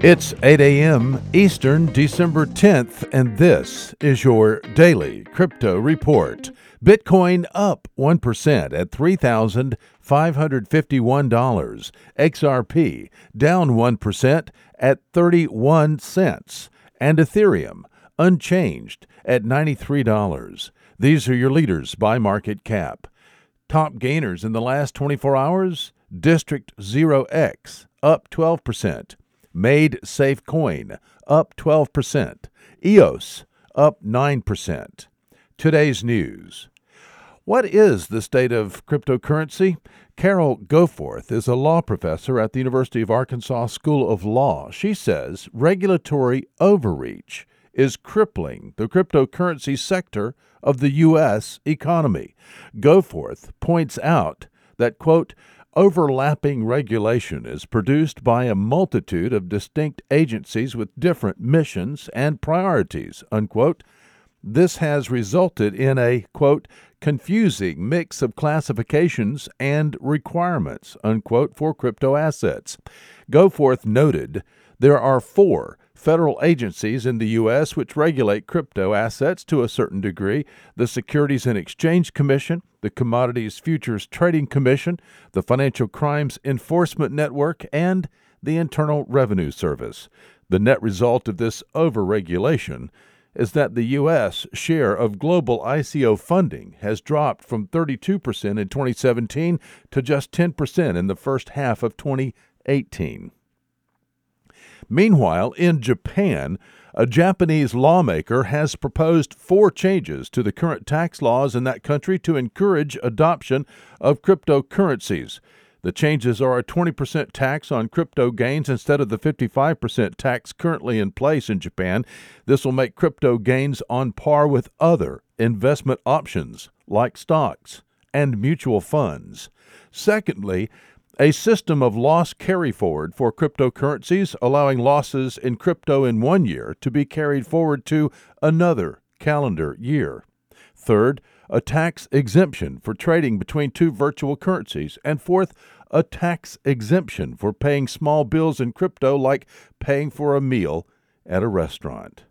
It's 8 a.m. Eastern, December 10th, and this is your daily crypto report. Bitcoin up 1% at $3,551. XRP down 1% at 31 cents. And Ethereum unchanged at $93. These are your leaders by market cap. Top gainers in the last 24 hours District 0x up 12%. MaidSafe Coin up 12%. EOS up 9%. Today's news. What is the state of cryptocurrency? Carol Goforth is a law professor at the University of Arkansas School of Law. She says regulatory overreach is crippling the cryptocurrency sector of the U.S. economy. Goforth points out that, quote, Overlapping regulation is produced by a multitude of distinct agencies with different missions and priorities. Unquote. This has resulted in a, quote, confusing mix of classifications and requirements, unquote, for crypto assets. Goforth noted there are four federal agencies in the U.S. which regulate crypto assets to a certain degree the Securities and Exchange Commission, the Commodities Futures Trading Commission, the Financial Crimes Enforcement Network, and the Internal Revenue Service. The net result of this overregulation is that the U.S. share of global ICO funding has dropped from 32% in 2017 to just 10% in the first half of 2018. Meanwhile, in Japan, a Japanese lawmaker has proposed four changes to the current tax laws in that country to encourage adoption of cryptocurrencies. The changes are a 20% tax on crypto gains instead of the 55% tax currently in place in Japan. This will make crypto gains on par with other investment options like stocks and mutual funds. Secondly, a system of loss carry forward for cryptocurrencies, allowing losses in crypto in one year to be carried forward to another calendar year. Third, a tax exemption for trading between two virtual currencies. And fourth, a tax exemption for paying small bills in crypto, like paying for a meal at a restaurant.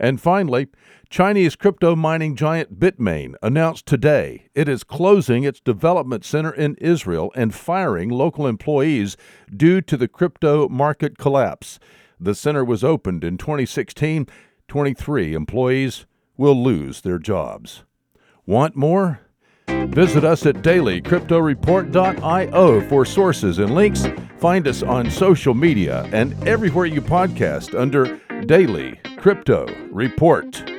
And finally, Chinese crypto mining giant Bitmain announced today it is closing its development center in Israel and firing local employees due to the crypto market collapse. The center was opened in 2016. 23 employees will lose their jobs. Want more? Visit us at dailycryptoreport.io for sources and links. Find us on social media and everywhere you podcast under Daily Crypto Report.